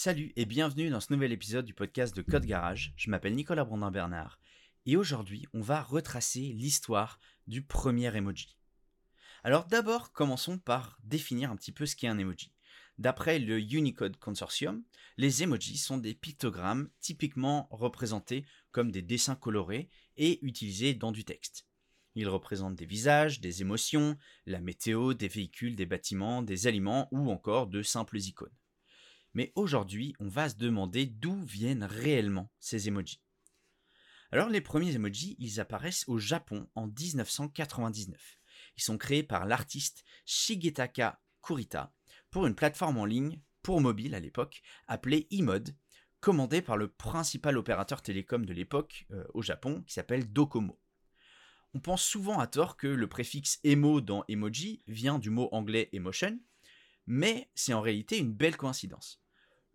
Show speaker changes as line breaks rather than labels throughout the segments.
Salut et bienvenue dans ce nouvel épisode du podcast de Code Garage. Je m'appelle Nicolas Brandin-Bernard et aujourd'hui on va retracer l'histoire du premier emoji. Alors d'abord commençons par définir un petit peu ce qu'est un emoji. D'après le Unicode Consortium, les emojis sont des pictogrammes typiquement représentés comme des dessins colorés et utilisés dans du texte. Ils représentent des visages, des émotions, la météo, des véhicules, des bâtiments, des aliments ou encore de simples icônes. Mais aujourd'hui, on va se demander d'où viennent réellement ces emojis. Alors les premiers emojis, ils apparaissent au Japon en 1999. Ils sont créés par l'artiste Shigetaka Kurita pour une plateforme en ligne pour mobile à l'époque appelée eMode, commandée par le principal opérateur télécom de l'époque euh, au Japon qui s'appelle Docomo. On pense souvent à tort que le préfixe emo dans emoji vient du mot anglais emotion, mais c'est en réalité une belle coïncidence.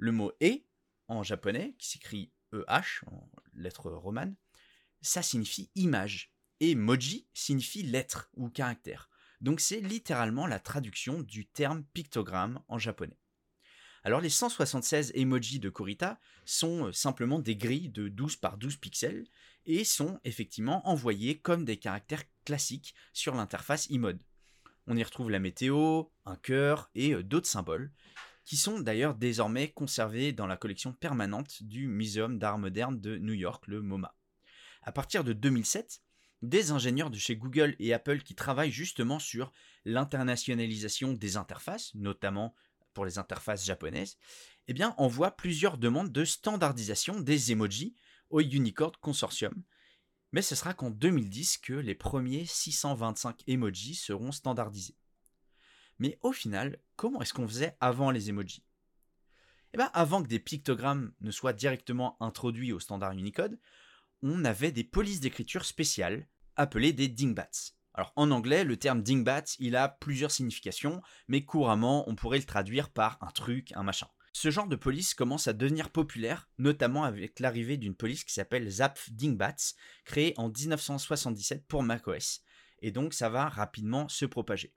Le mot e en japonais, qui s'écrit EH en lettres romanes, ça signifie image, et moji signifie lettre ou caractère. Donc c'est littéralement la traduction du terme pictogramme en japonais. Alors les 176 emojis de Kurita sont euh, simplement des grilles de 12 par 12 pixels et sont effectivement envoyés comme des caractères classiques sur l'interface e-mode. On y retrouve la météo, un cœur et euh, d'autres symboles, qui sont d'ailleurs désormais conservés dans la collection permanente du Muséum d'art moderne de New York, le MoMA. À partir de 2007, des ingénieurs de chez Google et Apple qui travaillent justement sur l'internationalisation des interfaces, notamment pour les interfaces japonaises, eh bien, envoient plusieurs demandes de standardisation des emojis au Unicode Consortium. Mais ce sera qu'en 2010 que les premiers 625 emojis seront standardisés. Mais au final, comment est-ce qu'on faisait avant les emojis? Eh bien, avant que des pictogrammes ne soient directement introduits au standard Unicode, on avait des polices d'écriture spéciales appelées des dingbats. Alors en anglais, le terme dingbat, il a plusieurs significations, mais couramment, on pourrait le traduire par un truc, un machin. Ce genre de police commence à devenir populaire, notamment avec l'arrivée d'une police qui s'appelle Zapf Dingbats, créée en 1977 pour macOS. Et donc ça va rapidement se propager.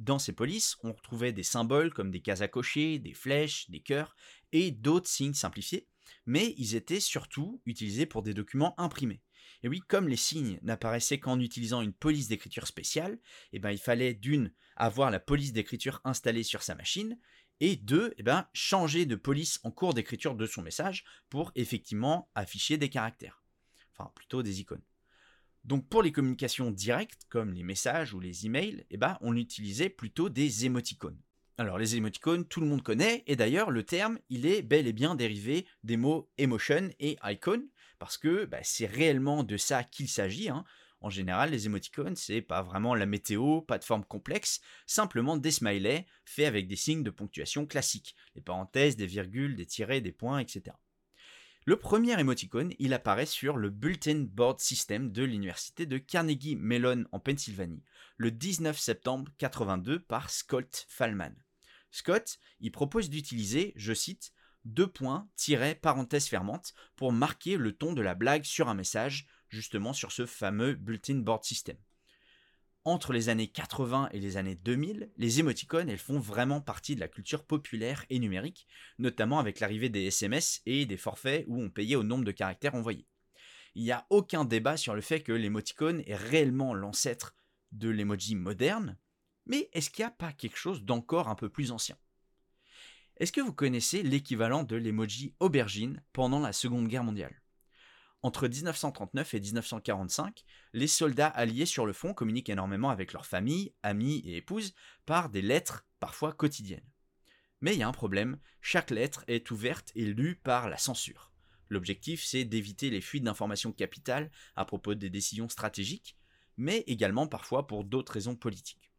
Dans ces polices, on retrouvait des symboles comme des cases à cocher, des flèches, des cœurs et d'autres signes simplifiés, mais ils étaient surtout utilisés pour des documents imprimés. Et oui, comme les signes n'apparaissaient qu'en utilisant une police d'écriture spéciale, eh ben, il fallait d'une avoir la police d'écriture installée sur sa machine, et deux, eh ben, changer de police en cours d'écriture de son message pour effectivement afficher des caractères. Enfin, plutôt des icônes. Donc pour les communications directes, comme les messages ou les emails, eh ben, on utilisait plutôt des émoticônes. Alors les émoticônes, tout le monde connaît, et d'ailleurs le terme, il est bel et bien dérivé des mots emotion et icon, parce que bah, c'est réellement de ça qu'il s'agit. Hein. En général, les émoticônes, c'est pas vraiment la météo, pas de forme complexe, simplement des smileys faits avec des signes de ponctuation classiques, des parenthèses, des virgules, des tirets, des points, etc. Le premier émoticône, il apparaît sur le Bulletin Board System de l'université de Carnegie Mellon en Pennsylvanie, le 19 septembre 82 par Scott Fallman. Scott, il propose d'utiliser, je cite, deux points, tirés, parenthèse fermante, pour marquer le ton de la blague sur un message, justement sur ce fameux bulletin board system. Entre les années 80 et les années 2000, les émoticônes, elles font vraiment partie de la culture populaire et numérique, notamment avec l'arrivée des SMS et des forfaits où on payait au nombre de caractères envoyés. Il n'y a aucun débat sur le fait que l'émoticône est réellement l'ancêtre de l'emoji moderne, mais est-ce qu'il n'y a pas quelque chose d'encore un peu plus ancien? Est-ce que vous connaissez l'équivalent de l'emoji aubergine pendant la Seconde Guerre mondiale? Entre 1939 et 1945, les soldats alliés sur le front communiquent énormément avec leurs familles, amis et épouses par des lettres, parfois quotidiennes. Mais il y a un problème, chaque lettre est ouverte et lue par la censure. L'objectif, c'est d'éviter les fuites d'informations capitales à propos des décisions stratégiques, mais également parfois pour d'autres raisons politiques.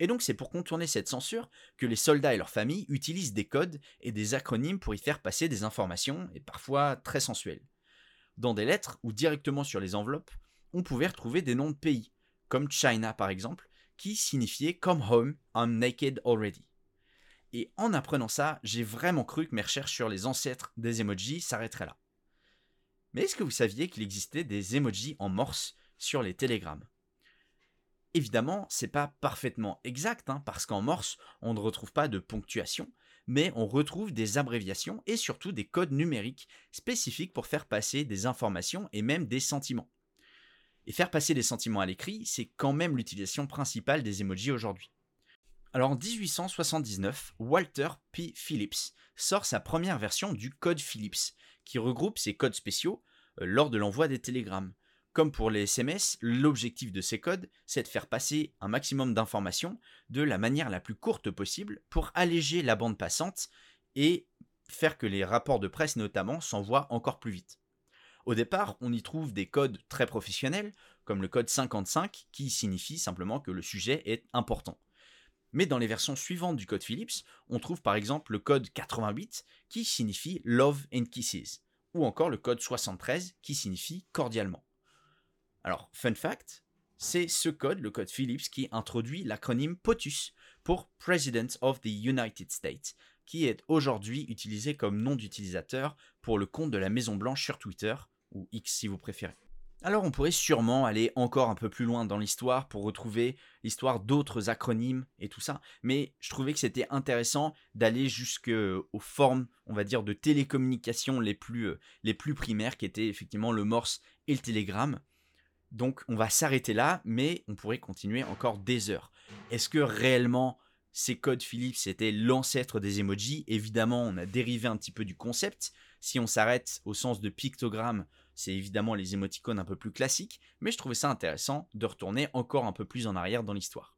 Et donc c'est pour contourner cette censure que les soldats et leurs familles utilisent des codes et des acronymes pour y faire passer des informations, et parfois très sensuelles. Dans des lettres ou directement sur les enveloppes, on pouvait retrouver des noms de pays, comme China par exemple, qui signifiait Come home, I'm naked already. Et en apprenant ça, j'ai vraiment cru que mes recherches sur les ancêtres des emojis s'arrêteraient là. Mais est-ce que vous saviez qu'il existait des emojis en morse sur les télégrammes? Évidemment, c'est pas parfaitement exact, hein, parce qu'en morse, on ne retrouve pas de ponctuation, mais on retrouve des abréviations et surtout des codes numériques spécifiques pour faire passer des informations et même des sentiments. Et faire passer des sentiments à l'écrit, c'est quand même l'utilisation principale des emojis aujourd'hui. Alors en 1879, Walter P. Phillips sort sa première version du code Phillips, qui regroupe ces codes spéciaux euh, lors de l'envoi des télégrammes. Comme pour les SMS, l'objectif de ces codes, c'est de faire passer un maximum d'informations de la manière la plus courte possible pour alléger la bande passante et faire que les rapports de presse notamment s'envoient encore plus vite. Au départ, on y trouve des codes très professionnels, comme le code 55, qui signifie simplement que le sujet est important. Mais dans les versions suivantes du code Phillips, on trouve par exemple le code 88, qui signifie Love and Kisses, ou encore le code 73, qui signifie cordialement. Alors, fun fact, c'est ce code, le code Phillips, qui introduit l'acronyme POTUS pour President of the United States, qui est aujourd'hui utilisé comme nom d'utilisateur pour le compte de la Maison Blanche sur Twitter, ou X si vous préférez. Alors on pourrait sûrement aller encore un peu plus loin dans l'histoire pour retrouver l'histoire d'autres acronymes et tout ça, mais je trouvais que c'était intéressant d'aller jusqu'aux formes, on va dire, de télécommunication les plus, euh, les plus primaires, qui étaient effectivement le morse et le télégramme. Donc on va s'arrêter là, mais on pourrait continuer encore des heures. Est-ce que réellement ces codes Philips étaient l'ancêtre des emojis? Évidemment, on a dérivé un petit peu du concept. Si on s'arrête au sens de pictogramme, c'est évidemment les émoticônes un peu plus classiques, mais je trouvais ça intéressant de retourner encore un peu plus en arrière dans l'histoire.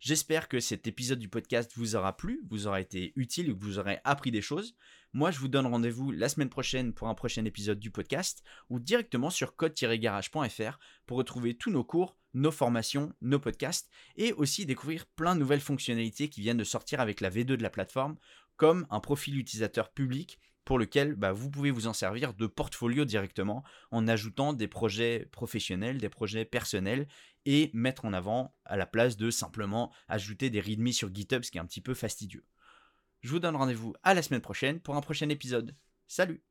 J'espère que cet épisode du podcast vous aura plu, vous aura été utile ou que vous aurez appris des choses. Moi, je vous donne rendez-vous la semaine prochaine pour un prochain épisode du podcast ou directement sur code-garage.fr pour retrouver tous nos cours, nos formations, nos podcasts et aussi découvrir plein de nouvelles fonctionnalités qui viennent de sortir avec la V2 de la plateforme, comme un profil utilisateur public pour lequel bah, vous pouvez vous en servir de portfolio directement en ajoutant des projets professionnels, des projets personnels et mettre en avant à la place de simplement ajouter des readme sur GitHub, ce qui est un petit peu fastidieux. Je vous donne rendez-vous à la semaine prochaine pour un prochain épisode. Salut